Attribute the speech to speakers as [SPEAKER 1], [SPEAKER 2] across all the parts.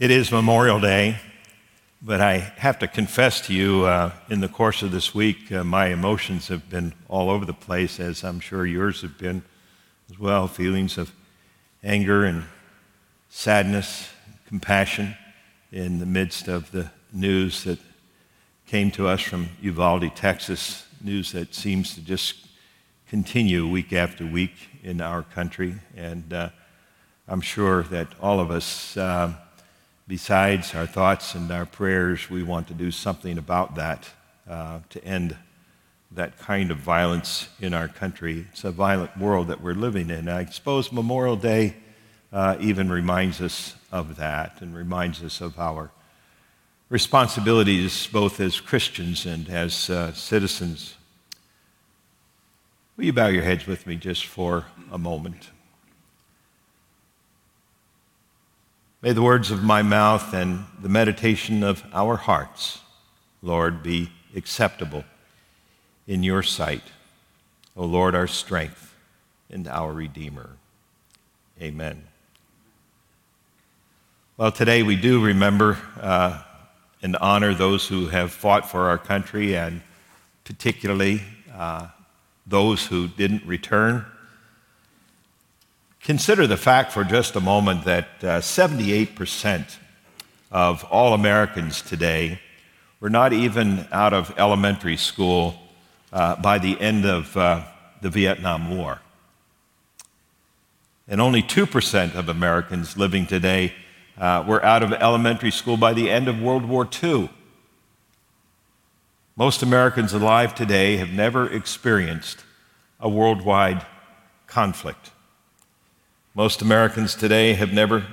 [SPEAKER 1] It is Memorial Day, but I have to confess to you, uh, in the course of this week, uh, my emotions have been all over the place, as I'm sure yours have been as well. Feelings of anger and sadness, compassion in the midst of the news that came to us from Uvalde, Texas, news that seems to just continue week after week in our country. And uh, I'm sure that all of us. Besides our thoughts and our prayers, we want to do something about that uh, to end that kind of violence in our country. It's a violent world that we're living in. I suppose Memorial Day uh, even reminds us of that and reminds us of our responsibilities both as Christians and as uh, citizens. Will you bow your heads with me just for a moment? May the words of my mouth and the meditation of our hearts, Lord, be acceptable in your sight. O Lord, our strength and our Redeemer. Amen. Well, today we do remember uh, and honor those who have fought for our country and particularly uh, those who didn't return Consider the fact for just a moment that uh, 78% of all Americans today were not even out of elementary school uh, by the end of uh, the Vietnam War. And only 2% of Americans living today uh, were out of elementary school by the end of World War II. Most Americans alive today have never experienced a worldwide conflict. Most Americans today have never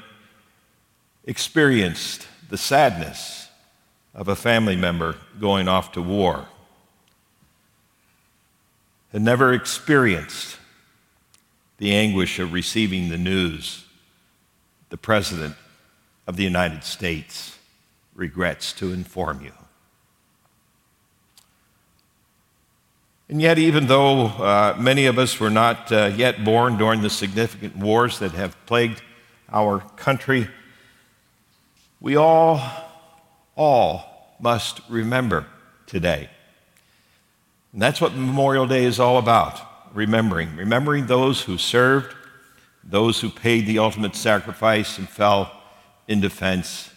[SPEAKER 1] experienced the sadness of a family member going off to war, have never experienced the anguish of receiving the news the President of the United States regrets to inform you. And yet, even though uh, many of us were not uh, yet born during the significant wars that have plagued our country, we all, all must remember today. And that's what Memorial Day is all about remembering. Remembering those who served, those who paid the ultimate sacrifice and fell in defense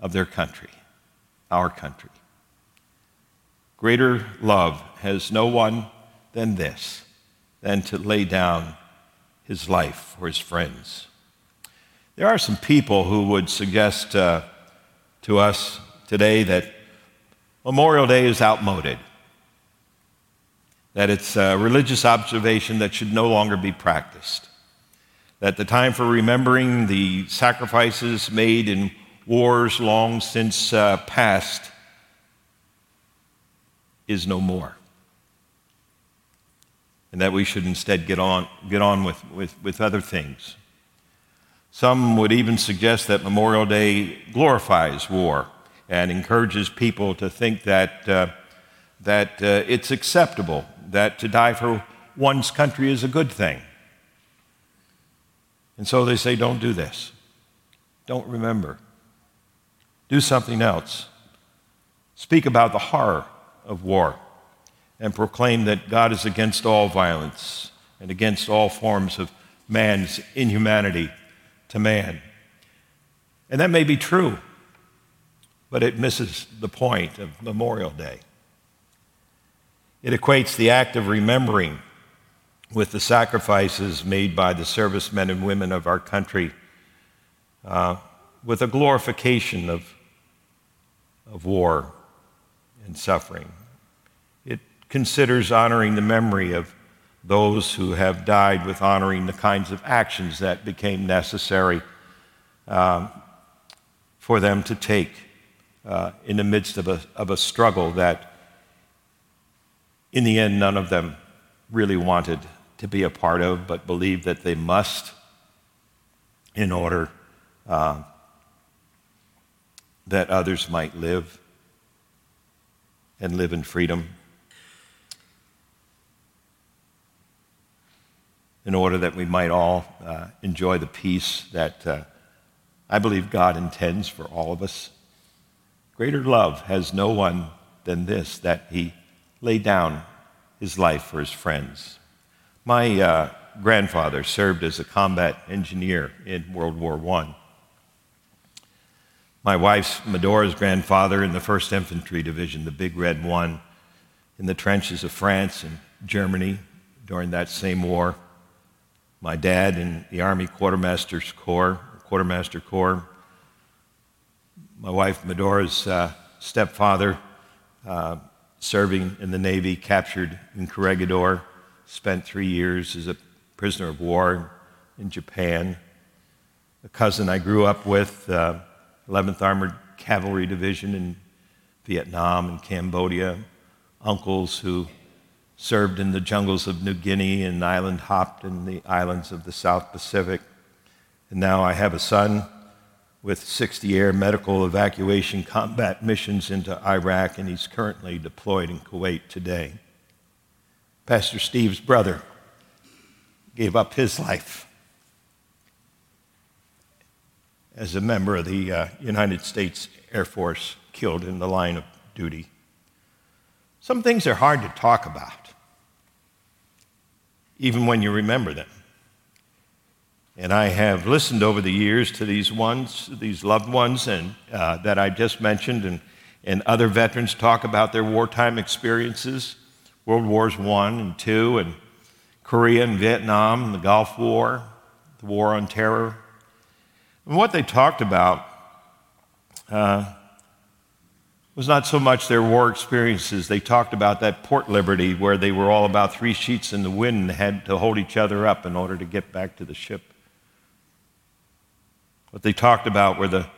[SPEAKER 1] of their country, our country. Greater love has no one than this, than to lay down his life for his friends. There are some people who would suggest uh, to us today that Memorial Day is outmoded, that it's a religious observation that should no longer be practiced, that the time for remembering the sacrifices made in wars long since uh, past is no more. And that we should instead get on, get on with, with, with other things. Some would even suggest that Memorial Day glorifies war and encourages people to think that, uh, that uh, it's acceptable, that to die for one's country is a good thing. And so they say, don't do this. Don't remember. Do something else. Speak about the horror of war and proclaim that God is against all violence and against all forms of man's inhumanity to man. And that may be true, but it misses the point of Memorial Day. It equates the act of remembering with the sacrifices made by the servicemen and women of our country, uh, with a glorification of, of war and suffering. Considers honoring the memory of those who have died with honoring the kinds of actions that became necessary um, for them to take uh, in the midst of a, of a struggle that, in the end, none of them really wanted to be a part of, but believed that they must in order uh, that others might live and live in freedom. In order that we might all uh, enjoy the peace that uh, I believe God intends for all of us. Greater love has no one than this that he laid down his life for his friends. My uh, grandfather served as a combat engineer in World War I. My wife's Medora's grandfather in the 1st Infantry Division, the Big Red One, in the trenches of France and Germany during that same war. My dad in the Army Quartermaster's Corps, Quartermaster Corps. My wife Medora's uh, stepfather, uh, serving in the Navy, captured in Corregidor, spent three years as a prisoner of war in Japan. A cousin I grew up with, uh, 11th Armored Cavalry Division in Vietnam and Cambodia, uncles who served in the jungles of New Guinea and island hopped in the islands of the South Pacific. And now I have a son with 60 air medical evacuation combat missions into Iraq, and he's currently deployed in Kuwait today. Pastor Steve's brother gave up his life as a member of the uh, United States Air Force, killed in the line of duty. Some things are hard to talk about, even when you remember them. And I have listened over the years to these ones, these loved ones, and uh, that I just mentioned, and, and other veterans talk about their wartime experiences, World Wars I and II, and Korea and Vietnam, and the Gulf War, the War on Terror. And what they talked about uh, was not so much their war experiences. They talked about that Port Liberty where they were all about three sheets in the wind and had to hold each other up in order to get back to the ship. What they talked about were the,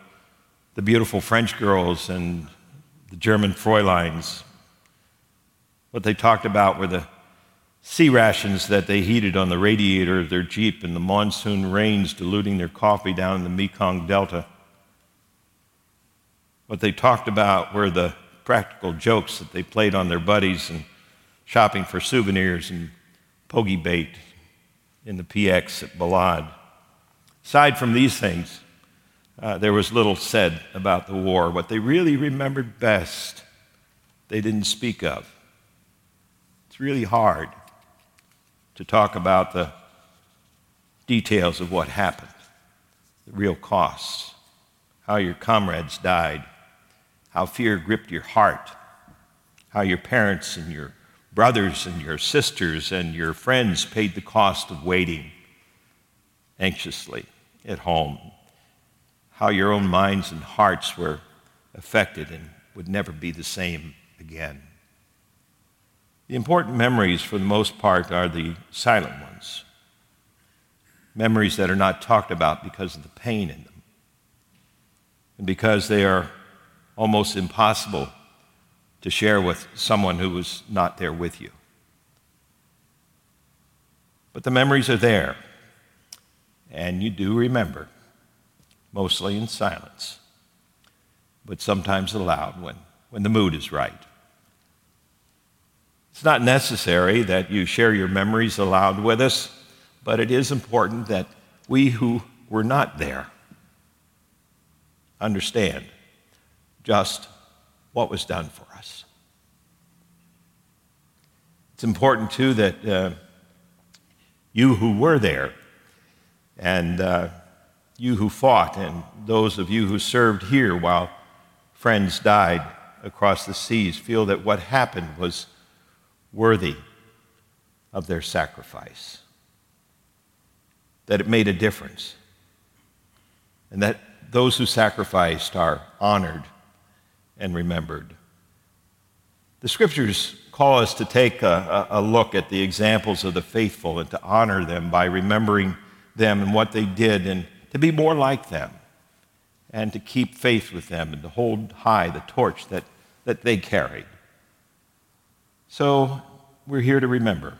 [SPEAKER 1] the beautiful French girls and the German Fräuleins. What they talked about were the C-rations that they heated on the radiator of their Jeep in the monsoon rains, diluting their coffee down in the Mekong Delta. What they talked about were the practical jokes that they played on their buddies and shopping for souvenirs and pogey bait in the PX at Balad. Aside from these things, uh, there was little said about the war. What they really remembered best, they didn't speak of. It's really hard to talk about the details of what happened, the real costs, how your comrades died, how fear gripped your heart, how your parents and your brothers and your sisters and your friends paid the cost of waiting anxiously at home, how your own minds and hearts were affected and would never be the same again. The important memories, for the most part, are the silent ones. Memories that are not talked about because of the pain in them, and because they are almost impossible to share with someone who was not there with you. But the memories are there. And you do remember, mostly in silence, but sometimes aloud when, when the mood is right. It's not necessary that you share your memories aloud with us, but it is important that we who were not there understand just what was done for us. It's important, too, that uh, you who were there and uh, you who fought, and those of you who served here while friends died across the seas, feel that what happened was worthy of their sacrifice, that it made a difference, and that those who sacrificed are honored and remembered. The scriptures call us to take a, a, look at the examples of the faithful and to honor them by remembering them and what they did and to be more like them and to keep faith with them and to hold high the torch that, that they carried. So we're here to remember.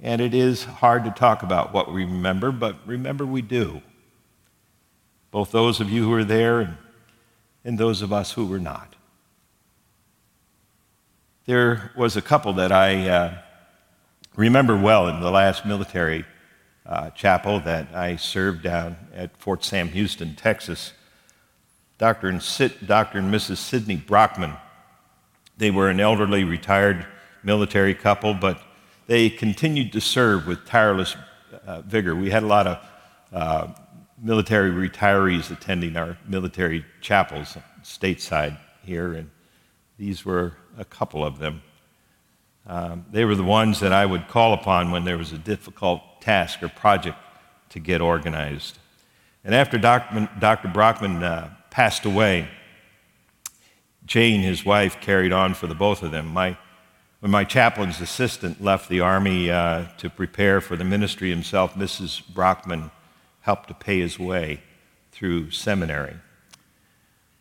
[SPEAKER 1] And it is hard to talk about what we remember, but remember we do. Both those of you who are there and, and those of us who were not. There was a couple that I uh, remember well in the last military uh, chapel that I served down at Fort Sam Houston, Texas. Dr. and, Sid, Dr. and Mrs. Sidney Brockman. They were an elderly retired military couple, but they continued to serve with tireless uh, vigor. We had a lot of uh, military retirees attending our military chapels stateside here, and these were a couple of them. Um, they were the ones that I would call upon when there was a difficult task or project to get organized. And after Dr. Dr. Brockman uh, passed away, Jane, his wife, carried on for the both of them. My, when my chaplain's assistant left the Army uh, to prepare for the ministry himself, Mrs. Brockman helped to pay his way through seminary.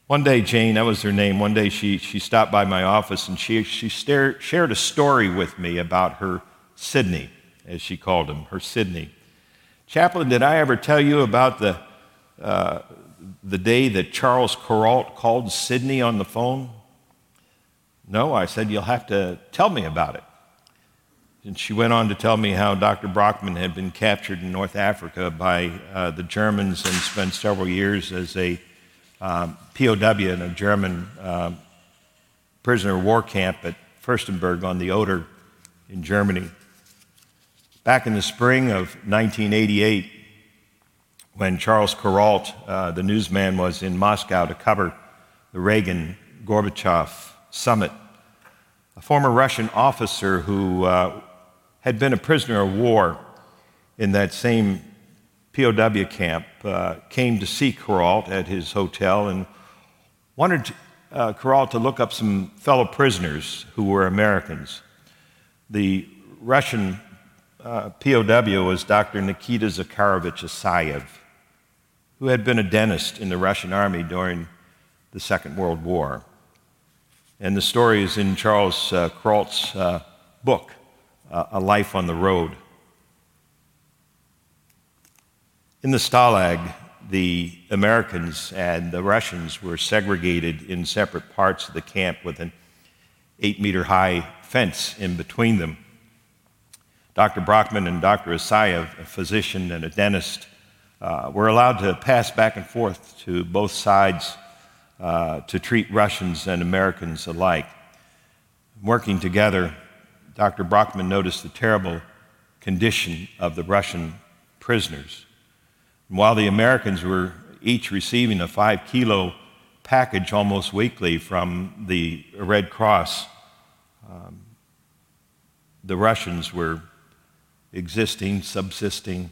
[SPEAKER 1] One day, Jane, that was her name, one day she, she stopped by my office and she, she shared a story with me about her Sidney, as she called him, her Sidney. Chaplain, did I ever tell you about the, uh, the day that Charles Kuralt called Sidney on the phone? No, I said, You'll have to tell me about it. And she went on to tell me how Dr. Brockman had been captured in North Africa by uh, the Germans and spent several years as a um, POW in a German um, prisoner of war camp at Fürstenberg on the Oder in Germany. Back in the spring of 1988, when Charles Kuralt, uh, the newsman, was in Moscow to cover the Reagan Gorbachev summit. A former Russian officer who uh, had been a prisoner of war in that same POW camp uh, came to see Kuralt at his hotel and wanted uh, to look up some fellow prisoners who were Americans. The Russian uh, POW was Dr. Nikita Zakharovich Asayev who had been a dentist in the Russian army during the Second World War. And the story is in Charles uh, Kuralt's uh, book, A Life on the Road. In the Stalag, the Americans and the Russians were segregated in separate parts of the camp with an eight meter high fence in between them. Dr. Brockman and Dr. Asayev, a physician and a dentist, uh, were allowed to pass back and forth to both sides uh, to treat Russians and Americans alike. Working together, Dr. Brockman noticed the terrible condition of the Russian prisoners. And while the Americans were each receiving a five kilo package almost weekly from the Red Cross, um, the Russians were existing, subsisting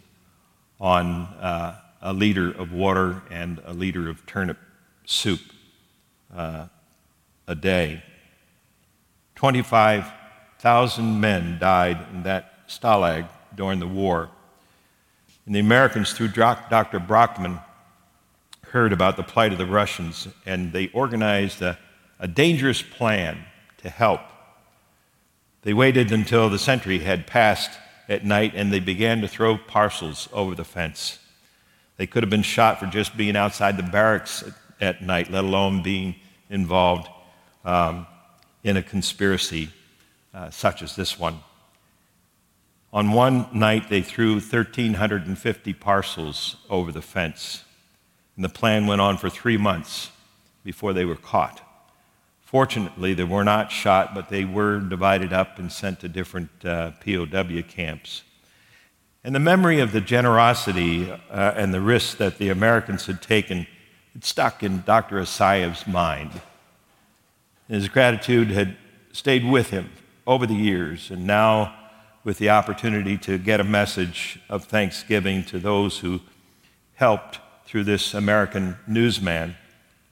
[SPEAKER 1] on uh, a liter of water and a liter of turnip soup uh, a day. 25,000 men died in that stalag during the war. And the Americans, through Dr. Brockman, heard about the plight of the Russians, and they organized a, a dangerous plan to help. They waited until the sentry had passed at night and they began to throw parcels over the fence. They could have been shot for just being outside the barracks at, night, let alone being involved um, in a conspiracy uh, such as this one. On one night, they threw 1,350 parcels over the fence, and the plan went on for three months before they were caught. Fortunately, they were not shot, but they were divided up and sent to different uh, POW camps. And the memory of the generosity uh, and the risks that the Americans had taken it stuck in Dr. Asayev's mind. His gratitude had stayed with him over the years, and now, with the opportunity to get a message of thanksgiving to those who helped through this American newsman,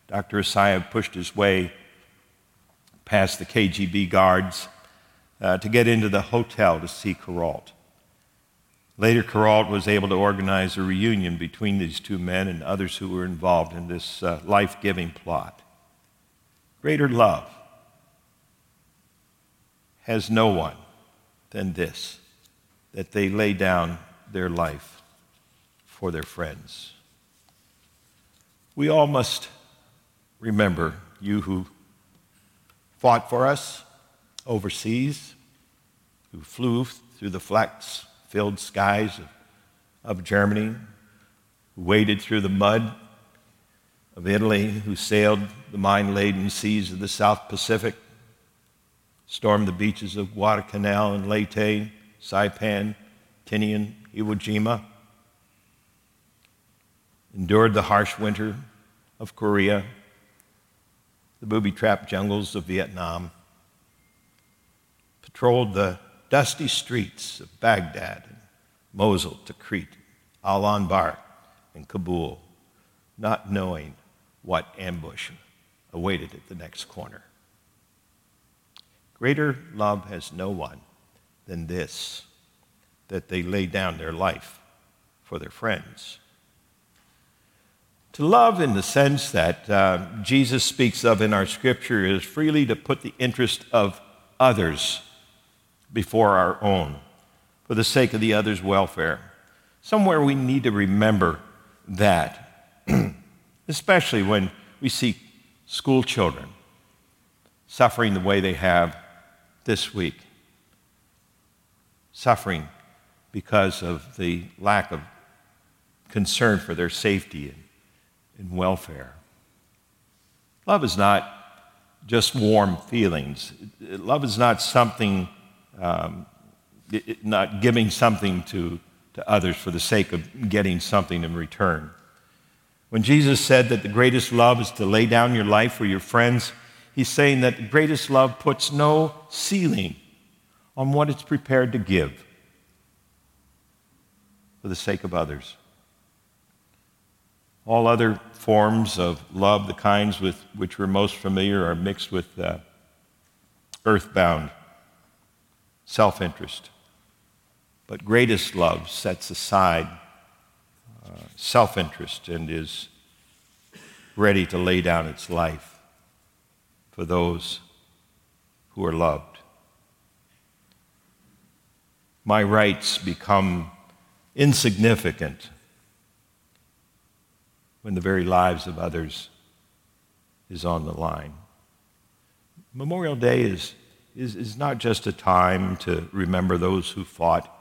[SPEAKER 1] Dr. Asayev pushed his way past the KGB guards uh, to get into the hotel to see Kuralt. Later, Kuralt was able to organize a reunion between these two men and others who were involved in this uh, life giving plot. Greater love has no one than this that they lay down their life for their friends. We all must remember, you who fought for us overseas, who flew through the flak filled skies of of Germany, who waded through the mud of Italy, who sailed the mine laden seas of the South Pacific, stormed the beaches of Guadalcanal and Leyte, Saipan, Tinian, Iwo Jima, endured the harsh winter of Korea, the booby trapped jungles of Vietnam, patrolled the dusty streets of Baghdad, and Mosul, Tikrit, Al Anbar, and Kabul, not knowing what ambush awaited at the next corner. Greater love has no one than this, that they lay down their life for their friends. To love, in the sense that uh, Jesus speaks of in our scripture, is freely to put the interest of others before our own for the sake of the other's welfare. Somewhere we need to remember that, especially when we see school children suffering the way they have this week, suffering because of the lack of concern for their safety and, and welfare. Love is not just warm feelings. Love is not something, um, not giving something to, to others for the sake of getting something in return. When Jesus said that the greatest love is to lay down your life for your friends, he's saying that greatest love puts no ceiling on what it's prepared to give for the sake of others. All other forms of love, the kinds with which we're most familiar, are mixed with uh, earthbound self interest. But greatest love sets aside self interest and is ready to lay down its life for those who are loved. My rights become insignificant when the very lives of others is on the line. Memorial Day is, is, is not just a time to remember those who fought,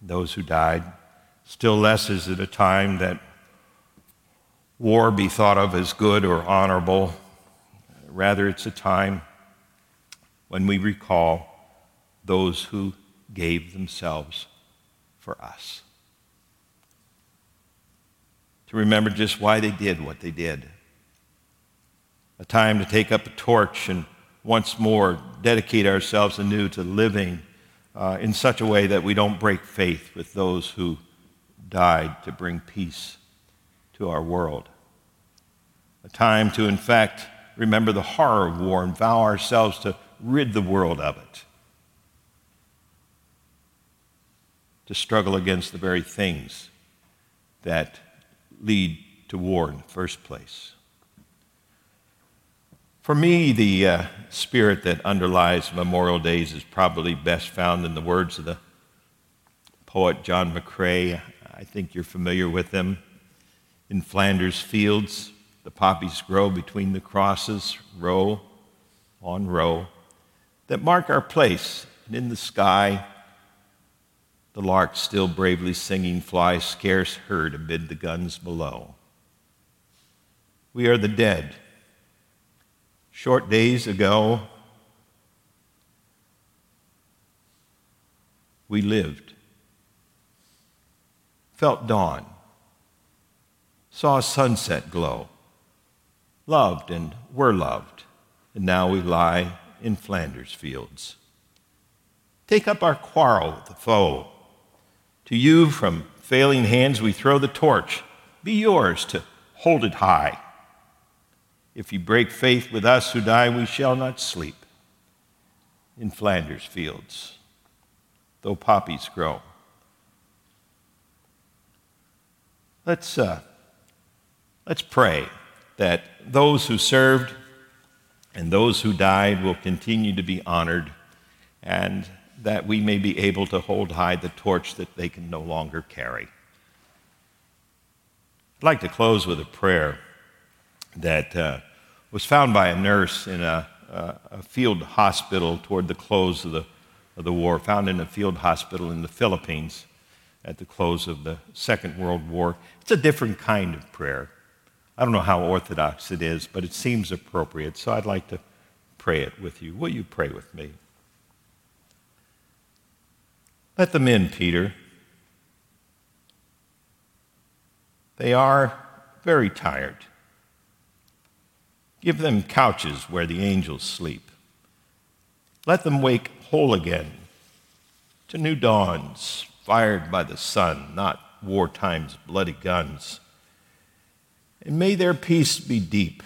[SPEAKER 1] those who died. Still less is it a time that war be thought of as good or honorable. Rather, it's a time when we recall those who gave themselves for us. To remember just why they did what they did. A time to take up a torch and once more dedicate ourselves anew to living uh, in such a way that we don't break faith with those who died to bring peace to our world. A time to, in fact, remember the horror of war and vow ourselves to rid the world of it. To struggle against the very things that lead to war in the first place. For me, the uh, spirit that underlies Memorial Days is probably best found in the words of the poet John McCrae. I think you're familiar with them. In Flanders fields, the poppies grow between the crosses, row on row, that mark our place. And in the sky, the lark still bravely singing flies scarce heard amid the guns below. We are the dead. Short days ago, we lived felt dawn, saw sunset glow, loved and were loved, and now we lie in Flanders fields. Take up our quarrel with the foe. To you, from failing hands, we throw the torch. Be yours to hold it high. If you break faith with us who die, we shall not sleep in Flanders fields, though poppies grow. Let's, uh, let's pray that those who served and those who died will continue to be honored and that we may be able to hold high the torch that they can no longer carry. I'd like to close with a prayer that uh, was found by a nurse in a, a, a, field hospital toward the close of the, of the war, found in a field hospital in the Philippines. at the close of the Second World War. It's a different kind of prayer. I don't know how orthodox it is, but it seems appropriate, so I'd like to pray it with you. Will you pray with me? Let them in, Peter. They are very tired. Give them couches where the angels sleep. Let them wake whole again to new dawns, fired by the sun, not wartime's bloody guns. And may their peace be deep.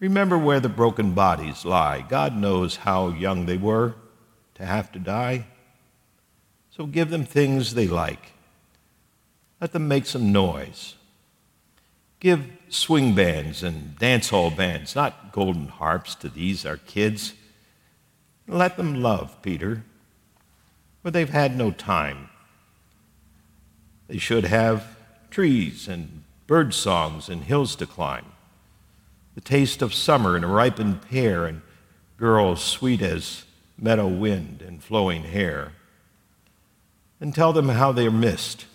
[SPEAKER 1] Remember where the broken bodies lie. God knows how young they were to have to die. So give them things they like. Let them make some noise. Give swing bands and dance hall bands, not golden harps to these, our kids. Let them love, Peter, for they've had no time. They should have trees and bird songs and hills to climb, the taste of summer and a ripened pear, and girls sweet as meadow wind and flowing hair. And tell them how they're missed,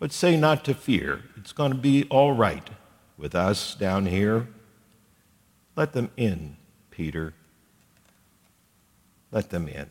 [SPEAKER 1] but say not to fear. It's going to be all right with us down here. Let them in, Peter. Let them in.